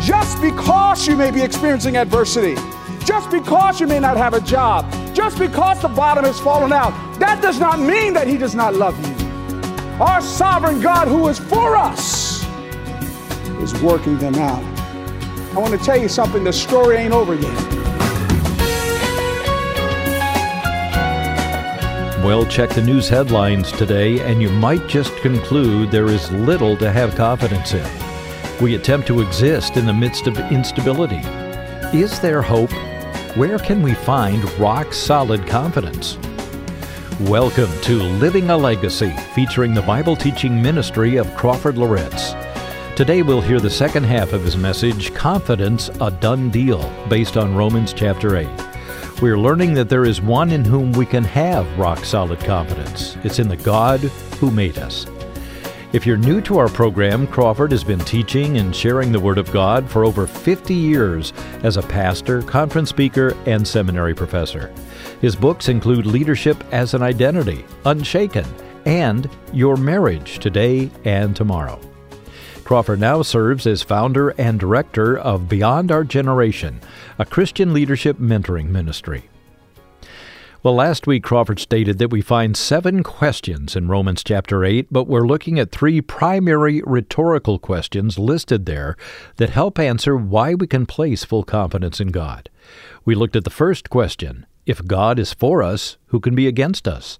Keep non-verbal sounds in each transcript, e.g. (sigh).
just because you may be experiencing adversity, just because you may not have a job, just because the bottom has fallen out, that does not mean that He does not love you. Our sovereign God, who is for us, is working them out. I want to tell you something the story ain't over yet. Well, check the news headlines today, and you might just conclude there is little to have confidence in. We attempt to exist in the midst of instability. Is there hope? Where can we find rock solid confidence? Welcome to Living a Legacy, featuring the Bible teaching ministry of Crawford Loritts. Today we'll hear the second half of his message, Confidence, a Done Deal, based on Romans chapter 8. We're learning that there is one in whom we can have rock solid confidence. It's in the God who made us. If you're new to our program, Crawford has been teaching and sharing the Word of God for over 50 years as a pastor, conference speaker, and seminary professor. His books include Leadership as an Identity, Unshaken, and Your Marriage Today and Tomorrow. Crawford now serves as founder and director of Beyond Our Generation, a Christian leadership mentoring ministry. Well, last week Crawford stated that we find seven questions in Romans chapter 8, but we're looking at three primary rhetorical questions listed there that help answer why we can place full confidence in God. We looked at the first question if God is for us, who can be against us?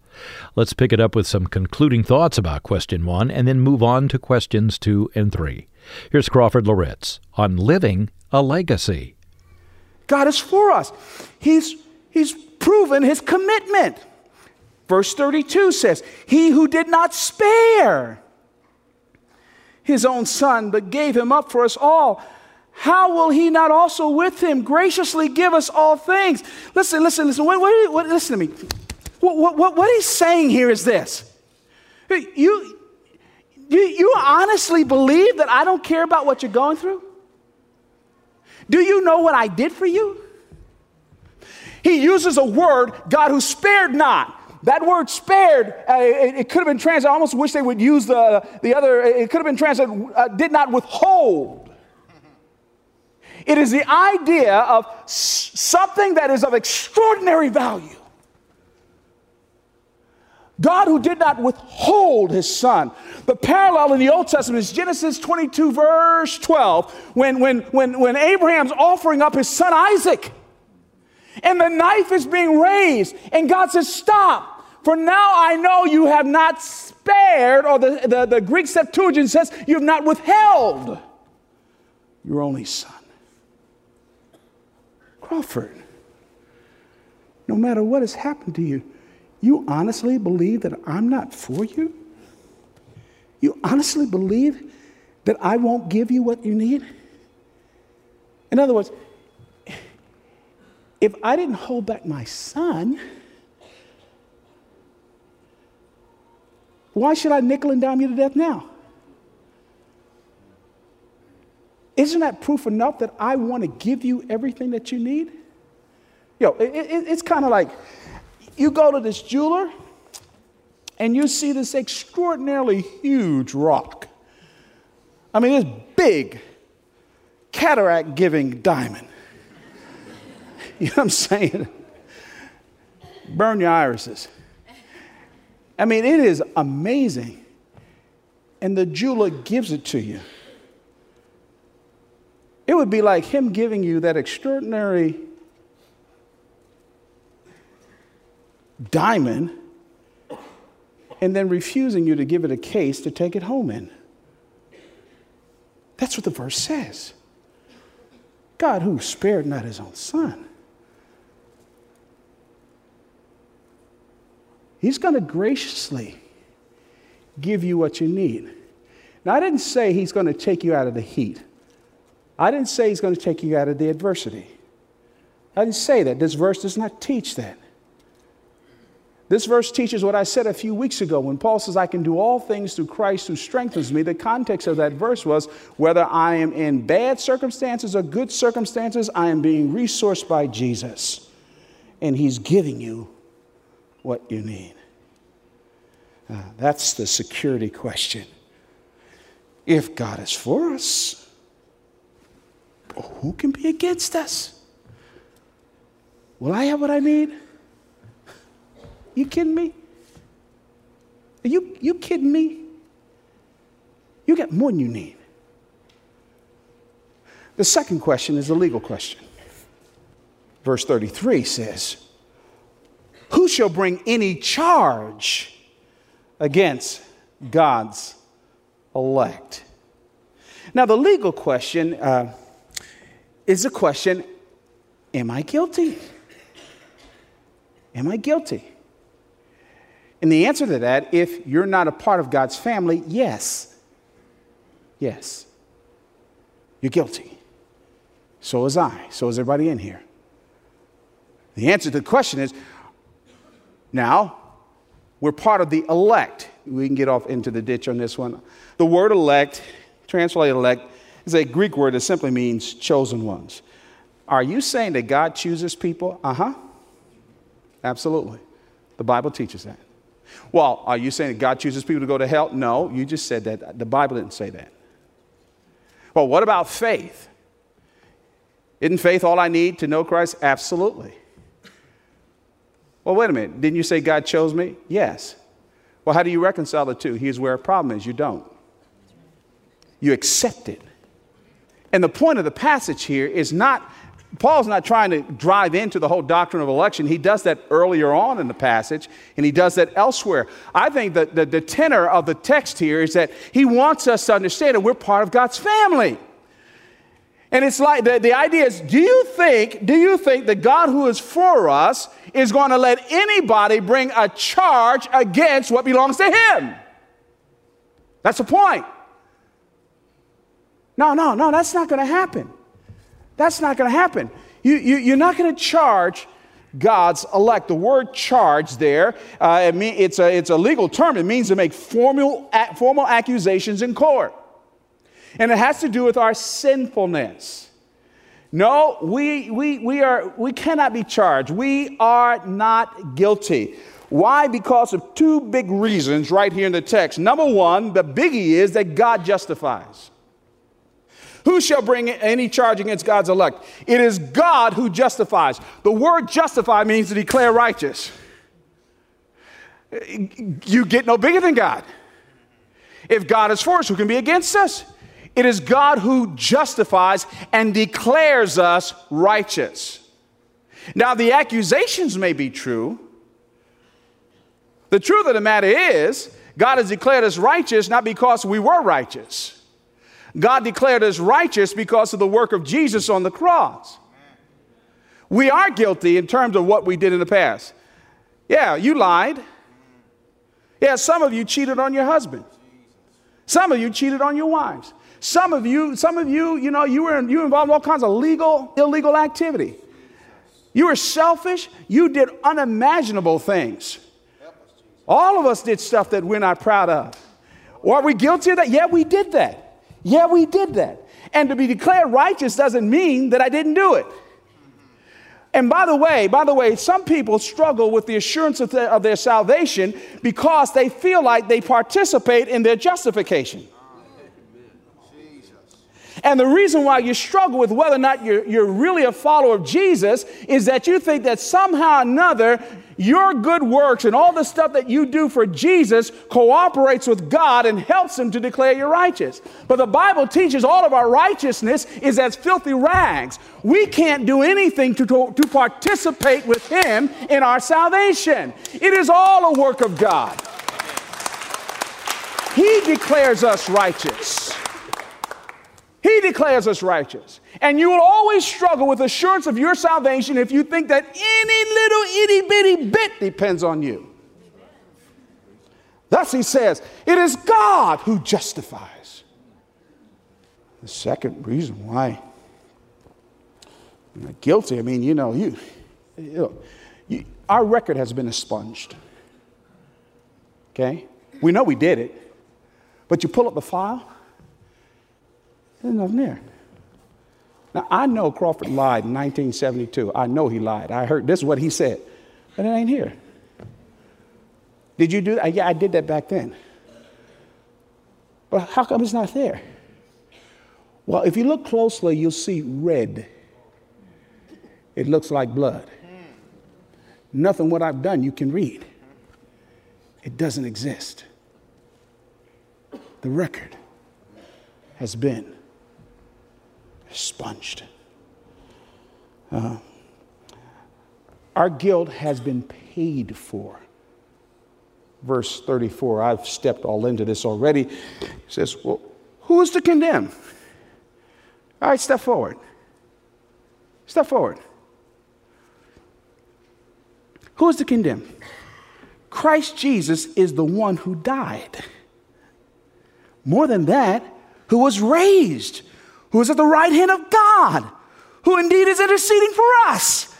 Let's pick it up with some concluding thoughts about question one and then move on to questions two and three. Here's Crawford Loritts on living a legacy. God is for us. He's, he's proven his commitment. Verse 32 says, He who did not spare his own son, but gave him up for us all how will he not also with him graciously give us all things? Listen, listen, listen. What, what, what, listen to me. What, what, what he's saying here is this. You, you, you honestly believe that I don't care about what you're going through? Do you know what I did for you? He uses a word, God who spared not. That word spared, uh, it, it, could have been translated, I almost wish they would use the, the other, it could have been translated, uh, did not withhold. It is the idea of something that is of extraordinary value. God who did not withhold his son. The parallel in the Old Testament is Genesis 22, verse 12, when, when, when, when Abraham's offering up his son Isaac, and the knife is being raised, and God says, Stop, for now I know you have not spared, or the, the, the Greek Septuagint says, You have not withheld your only son. Crawford, no matter what has happened to you, you honestly believe that I'm not for you? You honestly believe that I won't give you what you need? In other words, if I didn't hold back my son, why should I nickel and dime you to death now? Isn't that proof enough that I want to give you everything that you need? Yo, it, it, it's kind of like you go to this jeweler and you see this extraordinarily huge rock. I mean, this big, cataract giving diamond. You know what I'm saying? Burn your irises. I mean, it is amazing. And the jeweler gives it to you. It would be like him giving you that extraordinary diamond and then refusing you to give it a case to take it home in. That's what the verse says. God, who spared not his own son, he's going to graciously give you what you need. Now, I didn't say he's going to take you out of the heat. I didn't say he's going to take you out of the adversity. I didn't say that. This verse does not teach that. This verse teaches what I said a few weeks ago when Paul says, I can do all things through Christ who strengthens me. The context of that verse was whether I am in bad circumstances or good circumstances, I am being resourced by Jesus. And he's giving you what you need. Uh, that's the security question. If God is for us, who can be against us? Will I have what I need? You kidding me? Are you, you kidding me? You got more than you need. The second question is a legal question. Verse 33 says, Who shall bring any charge against God's elect? Now, the legal question uh, is a question Am I guilty? Am I guilty? And the answer to that, if you're not a part of God's family, yes. Yes. You're guilty. So is I. So is everybody in here. The answer to the question is now, we're part of the elect. We can get off into the ditch on this one. The word elect, translated elect, is a Greek word that simply means chosen ones. Are you saying that God chooses people? Uh huh. Absolutely. The Bible teaches that. Well, are you saying that God chooses people to go to hell? No, you just said that. The Bible didn't say that. Well, what about faith? Isn't faith all I need to know Christ? Absolutely. Well, wait a minute. Didn't you say God chose me? Yes. Well, how do you reconcile the two? Here's where a problem is you don't. You accept it. And the point of the passage here is not Paul's not trying to drive into the whole doctrine of election. He does that earlier on in the passage, and he does that elsewhere. I think that the, the tenor of the text here is that he wants us to understand that we're part of God's family. And it's like the, the idea is do you think, do you think that God who is for us is going to let anybody bring a charge against what belongs to him? That's the point. No, no, no, that's not going to happen. That's not going to happen. You, you, you're not going to charge God's elect. The word charge there, uh, it mean, it's, a, it's a legal term. It means to make formal, formal accusations in court. And it has to do with our sinfulness. No, we, we, we, are, we cannot be charged. We are not guilty. Why? Because of two big reasons right here in the text. Number one, the biggie is that God justifies. Who shall bring any charge against God's elect? It is God who justifies. The word justify means to declare righteous. You get no bigger than God. If God is for us, who can be against us? It is God who justifies and declares us righteous. Now, the accusations may be true. The truth of the matter is, God has declared us righteous not because we were righteous. God declared us righteous because of the work of Jesus on the cross. We are guilty in terms of what we did in the past. Yeah, you lied. Yeah, some of you cheated on your husband. Some of you cheated on your wives. Some of you, some of you, you know, you were, in, you were involved in all kinds of legal, illegal activity. You were selfish. You did unimaginable things. All of us did stuff that we're not proud of. Or are we guilty of that? Yeah, we did that. Yeah, we did that. And to be declared righteous doesn't mean that I didn't do it. And by the way, by the way, some people struggle with the assurance of, the, of their salvation because they feel like they participate in their justification. And the reason why you struggle with whether or not you're, you're really a follower of Jesus is that you think that somehow or another your good works and all the stuff that you do for Jesus cooperates with God and helps Him to declare you righteous. But the Bible teaches all of our righteousness is as filthy rags. We can't do anything to, to, to participate with Him in our salvation. It is all a work of God. He declares us righteous. He declares us righteous. And you will always struggle with assurance of your salvation if you think that any little itty bitty bit depends on you. Thus he says, it is God who justifies. The second reason why I'm not guilty, I mean, you know, you, you, know, you our record has been expunged. Okay? We know we did it, but you pull up the file, there's nothing there. Now, I know Crawford lied in 1972. I know he lied. I heard this is what he said, but it ain't here. Did you do that? Yeah, I did that back then. But how come it's not there? Well, if you look closely, you'll see red. It looks like blood. Nothing what I've done you can read. It doesn't exist. The record has been expunged. Uh, our guilt has been paid for. Verse 34, I've stepped all into this already. It says, Well, who is to condemn? All right, step forward. Step forward. Who is to condemn? Christ Jesus is the one who died. More than that, who was raised, who is at the right hand of God, who indeed is interceding for us.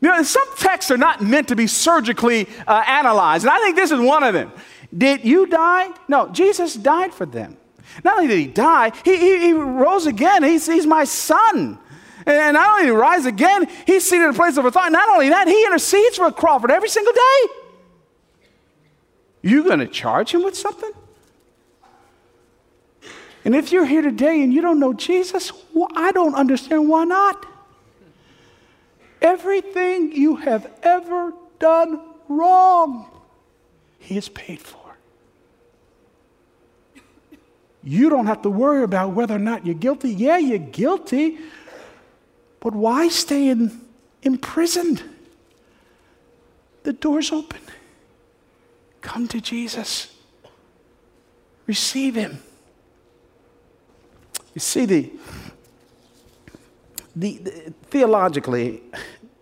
You know, some texts are not meant to be surgically uh, analyzed, and I think this is one of them. Did you die? No, Jesus died for them. Not only did he die, he, he, he rose again. He's, he's my son. And not only did he rise again, he's seated in a place of authority. Not only that, he intercedes for Crawford every single day. You going to charge him with something? And if you're here today and you don't know Jesus, well, I don't understand why not. Everything you have ever done wrong, He has paid for. You don't have to worry about whether or not you're guilty. Yeah, you're guilty, but why stay in, imprisoned? The door's open. Come to Jesus, receive Him. You see, the, the, the theologically,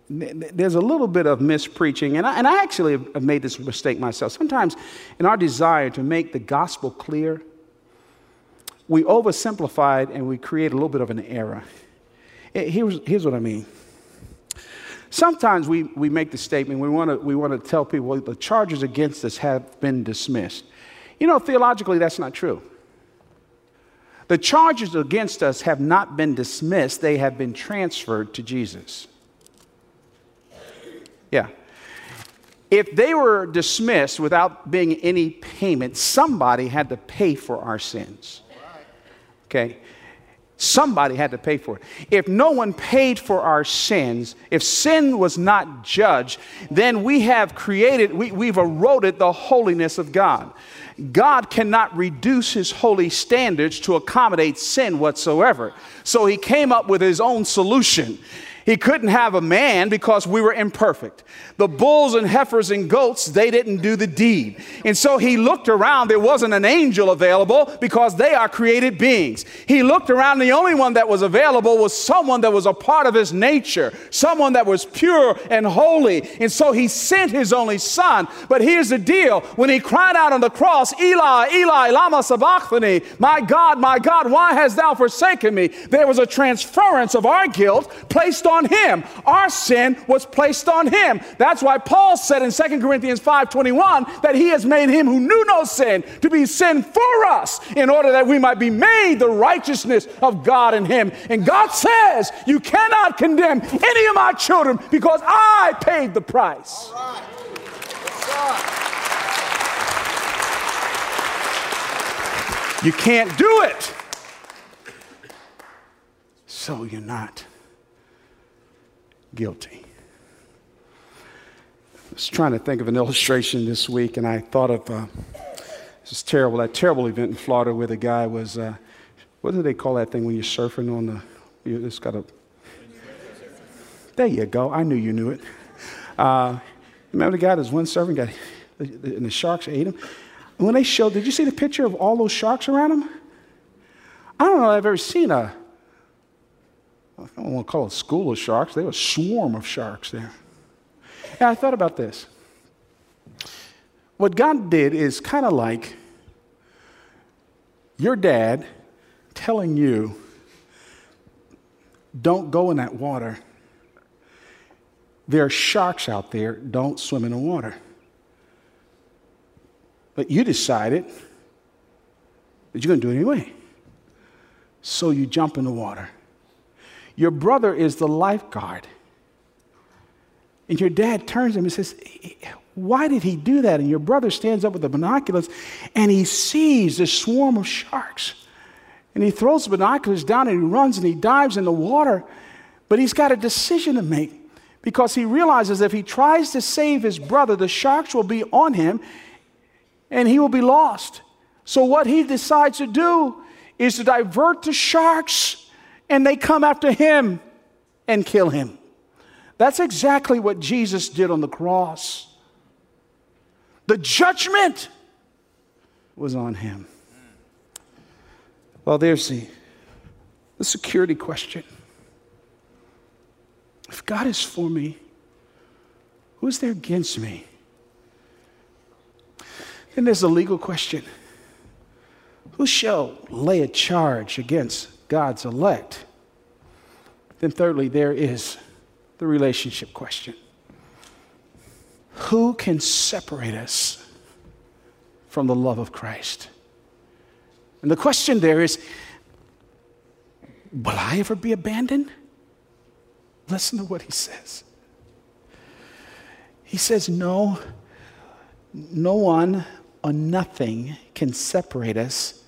there's a little bit of mispreaching, and I, and I actually have made this mistake myself. Sometimes, in our desire to make the gospel clear, we oversimplify it and we create a little bit of an error. Eh, here's, here's what I mean. Sometimes we, we make the statement, we want to we wanna tell people the charges against us have been dismissed. You know, theologically, that's not true. The charges against us have not been dismissed, they have been transferred to Jesus. Yeah. If they were dismissed without being any payment, somebody had to pay for our sins. Okay? Somebody had to pay for it. If no one paid for our sins, if sin was not judged, then we have created, we, we've eroded the holiness of God. God cannot reduce his holy standards to accommodate sin whatsoever. So he came up with his own solution. He couldn't have a man because we were imperfect. The bulls and heifers and goats, they didn't do the deed. And so he looked around. There wasn't an angel available because they are created beings. He looked around. The only one that was available was someone that was a part of his nature, someone that was pure and holy. And so he sent his only son. But here's the deal when he cried out on the cross, Eli, Eli, Lama Sabachthani, my God, my God, why hast thou forsaken me? There was a transference of our guilt placed on on him. Our sin was placed on him. That's why Paul said in 2 Corinthians 5:21 that he has made him who knew no sin to be sin for us in order that we might be made the righteousness of God in him. And God says, "You cannot condemn any of my children because I paid the price." You can't do it. So you're not guilty. I was trying to think of an illustration this week, and I thought of uh, this is terrible. That terrible event in Florida where the guy was, uh, what do they call that thing when you're surfing on the? You just got a. There you go. I knew you knew it. Uh, remember the guy that was windsurfing, got and the sharks ate him. When they showed, did you see the picture of all those sharks around him? I don't know. I've ever seen a I don't want to call it school of sharks, they were a swarm of sharks there. And I thought about this. What God did is kind of like your dad telling you, don't go in that water. There are sharks out there, don't swim in the water. But you decided that you're going to do it anyway. So you jump in the water. Your brother is the lifeguard. And your dad turns to him and says, Why did he do that? And your brother stands up with the binoculars and he sees this swarm of sharks. And he throws the binoculars down and he runs and he dives in the water. But he's got a decision to make because he realizes if he tries to save his brother, the sharks will be on him and he will be lost. So, what he decides to do is to divert the sharks and they come after him and kill him. That's exactly what Jesus did on the cross. The judgment was on him. Well, there's the, the security question. If God is for me, who's there against me? Then there's the legal question Who shall lay a charge against God's elect? Then, thirdly, there is the relationship question Who can separate us from the love of Christ? And the question there is Will I ever be abandoned? Listen to what he says. He says, No, no one or nothing can separate us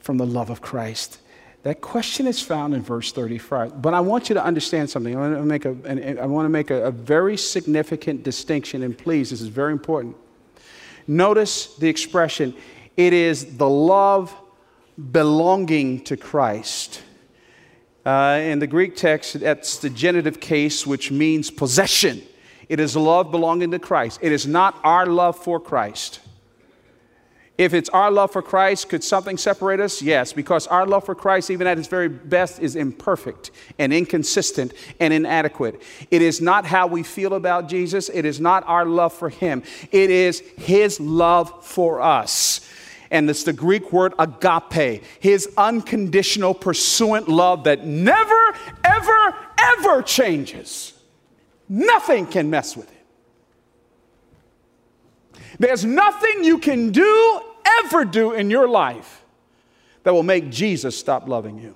from the love of Christ. That question is found in verse 35. But I want you to understand something. I want to make a, I want to make a, a very significant distinction, and please, this is very important. Notice the expression it is the love belonging to Christ. Uh, in the Greek text, that's the genitive case, which means possession. It is love belonging to Christ. It is not our love for Christ. If it's our love for Christ, could something separate us? Yes, because our love for Christ, even at its very best, is imperfect and inconsistent and inadequate. It is not how we feel about Jesus, it is not our love for Him, it is His love for us and it's the Greek word agape, his unconditional, pursuant love that never, ever, ever changes. Nothing can mess with it. There's nothing you can do, ever do in your life that will make Jesus stop loving you.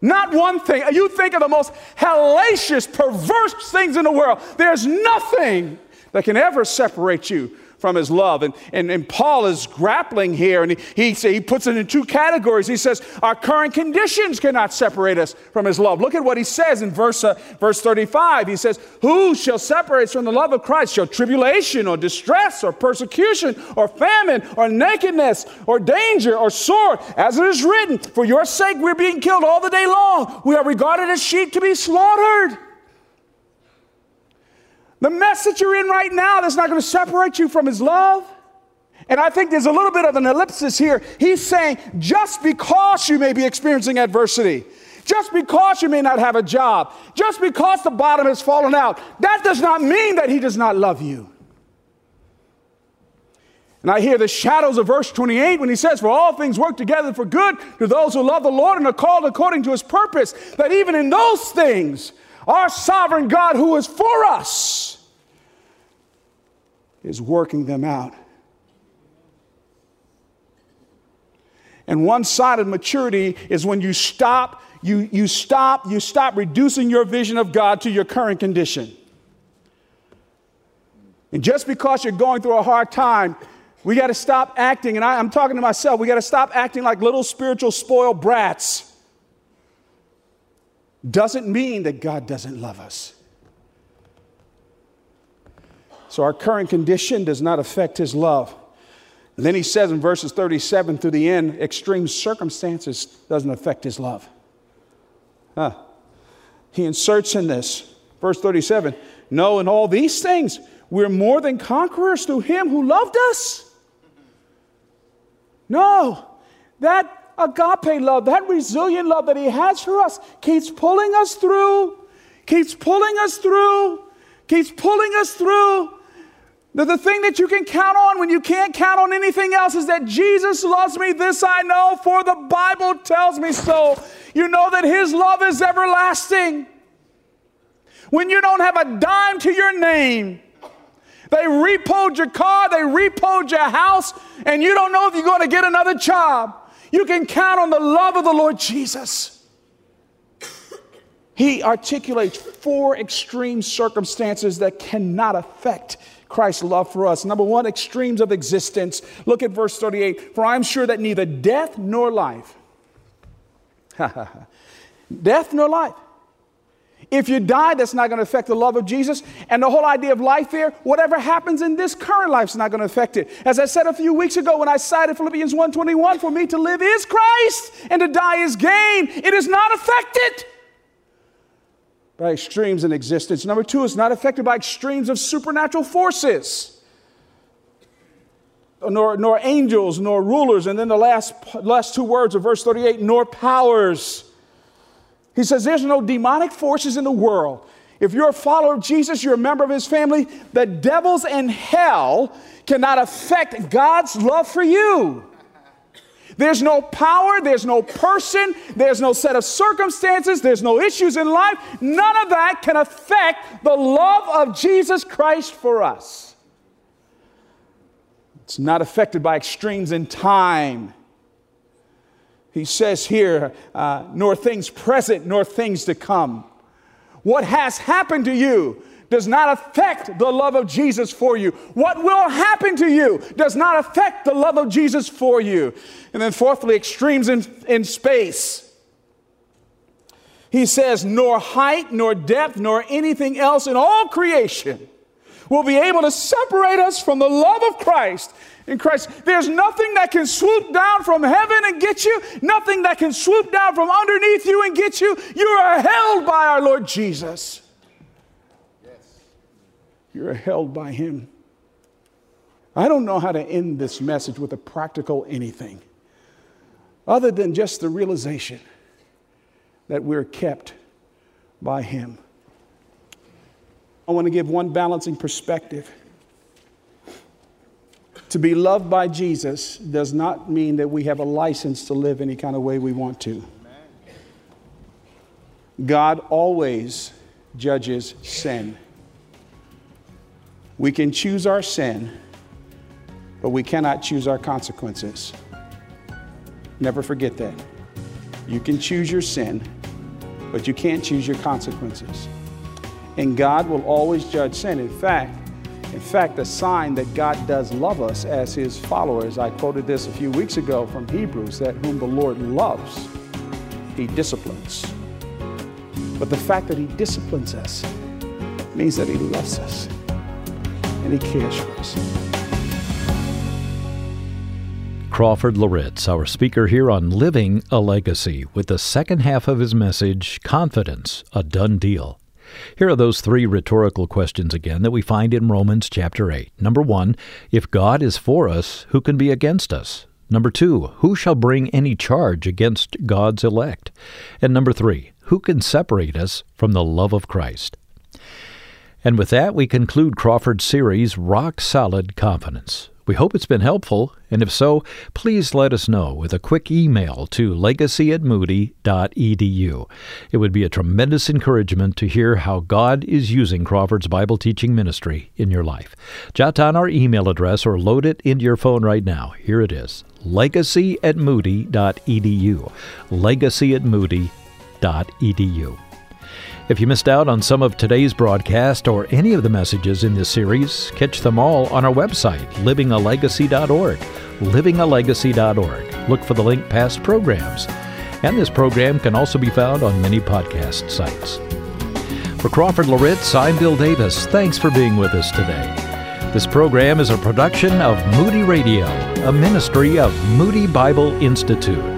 Not one thing. You think of the most hellacious, perverse things in the world. There's nothing that can ever separate you from his love. And, and, and Paul is grappling here, and he, he, he puts it in two categories. He says, Our current conditions cannot separate us from his love. Look at what he says in verse, uh, verse 35. He says, Who shall separate us from the love of Christ? Shall tribulation or distress or persecution or famine or nakedness or danger or sword? As it is written, For your sake we're being killed all the day long. We are regarded as sheep to be slaughtered. The mess that you're in right now that's not going to separate you from His love. And I think there's a little bit of an ellipsis here. He's saying just because you may be experiencing adversity, just because you may not have a job, just because the bottom has fallen out, that does not mean that He does not love you. And I hear the shadows of verse 28 when he says, For all things work together for good to those who love the Lord and are called according to his purpose. That even in those things, our sovereign God who is for us is working them out. And one side of maturity is when you stop, you, you stop, you stop reducing your vision of God to your current condition. And just because you're going through a hard time, we got to stop acting, and I, am talking to myself, we got to stop acting like little spiritual spoiled brats doesn't mean that God doesn't love us. So our current condition does not affect his love. And then he says in verses 37 through the end, extreme circumstances doesn't affect his love. Huh. He inserts in this, verse 37 No, in all these things, we're more than conquerors through him who loved us. No, that agape love, that resilient love that He has for us, keeps pulling us through, keeps pulling us through, keeps pulling us through. The, the thing that you can count on when you can't count on anything else is that Jesus loves me. This I know, for the Bible tells me so. You know that His love is everlasting. When you don't have a dime to your name, they repoed your car, they repoed your house, and you don't know if you're going to get another job. You can count on the love of the Lord Jesus. He articulates four extreme circumstances that cannot affect Christ's love for us. Number one, extremes of existence. Look at verse 38. For I'm sure that neither death nor life, (laughs) death nor life, if you die, that's not going to affect the love of Jesus. And the whole idea of life here, whatever happens in this current life is not going to affect it. As I said a few weeks ago when I cited Philippians 1:21, for me to live is Christ and to die is gain. It is not affected by extremes in existence. Number two, it's not affected by extremes of supernatural forces. Nor, nor angels, nor rulers. And then the last, last two words of verse 38 nor powers he says there's no demonic forces in the world. If you're a follower of Jesus, you're a member of his family, the devils and hell cannot affect God's love for you. There's no power, there's no person, there's no set of circumstances, there's no issues in life. None of that can affect the love of Jesus Christ for us. It's not affected by extremes in time he says here, uh, nor things present, nor things to come. What has happened to you does not affect the love of Jesus for you. What will happen to you does not affect the love of Jesus for you. And then, fourthly, extremes in, in space. He says, nor height, nor depth, nor anything else in all creation will be able to separate us from the love of Christ in Christ. There's nothing that can swoop down from heaven and get you, nothing that can swoop down from underneath you and get you. You are held by our Lord Jesus. You're held by Him. I don't know how to end this message with a practical anything other than just the realization that we're kept by Him. I want to give one balancing perspective. To be loved by Jesus does not mean that we have a license to live any kind of way we want to. God always judges sin. We can choose our sin, but we cannot choose our consequences. Never forget that. You can choose your sin, but you can't choose your consequences. And God will always judge sin. In fact, in fact, a sign that God does love us as his followers. I quoted this a few weeks ago from Hebrews that whom the Lord loves, he disciplines. But the fact that he disciplines us means that he loves us and he cares for us. Crawford Loritts, our speaker here on Living a Legacy, with the second half of his message, Confidence, a Done Deal. Here are those three rhetorical questions again that we find in Romans chapter 8. Number one, if God is for us, who can be against us? Number two, who shall bring any charge against God's elect? And number three, who can separate us from the love of Christ? And with that, we conclude Crawford's series, Rock Solid Confidence. We hope it's been helpful, and if so, please let us know with a quick email to legacy at moody.edu. It would be a tremendous encouragement to hear how God is using Crawford's Bible teaching ministry in your life. Jot down our email address or load it into your phone right now. Here it is legacy at moody.edu. Legacy at moody.edu. If you missed out on some of today's broadcast or any of the messages in this series, catch them all on our website, livingalegacy.org. Livingalegacy.org. Look for the link past programs. And this program can also be found on many podcast sites. For Crawford Loritts, I'm Bill Davis. Thanks for being with us today. This program is a production of Moody Radio, a ministry of Moody Bible Institute.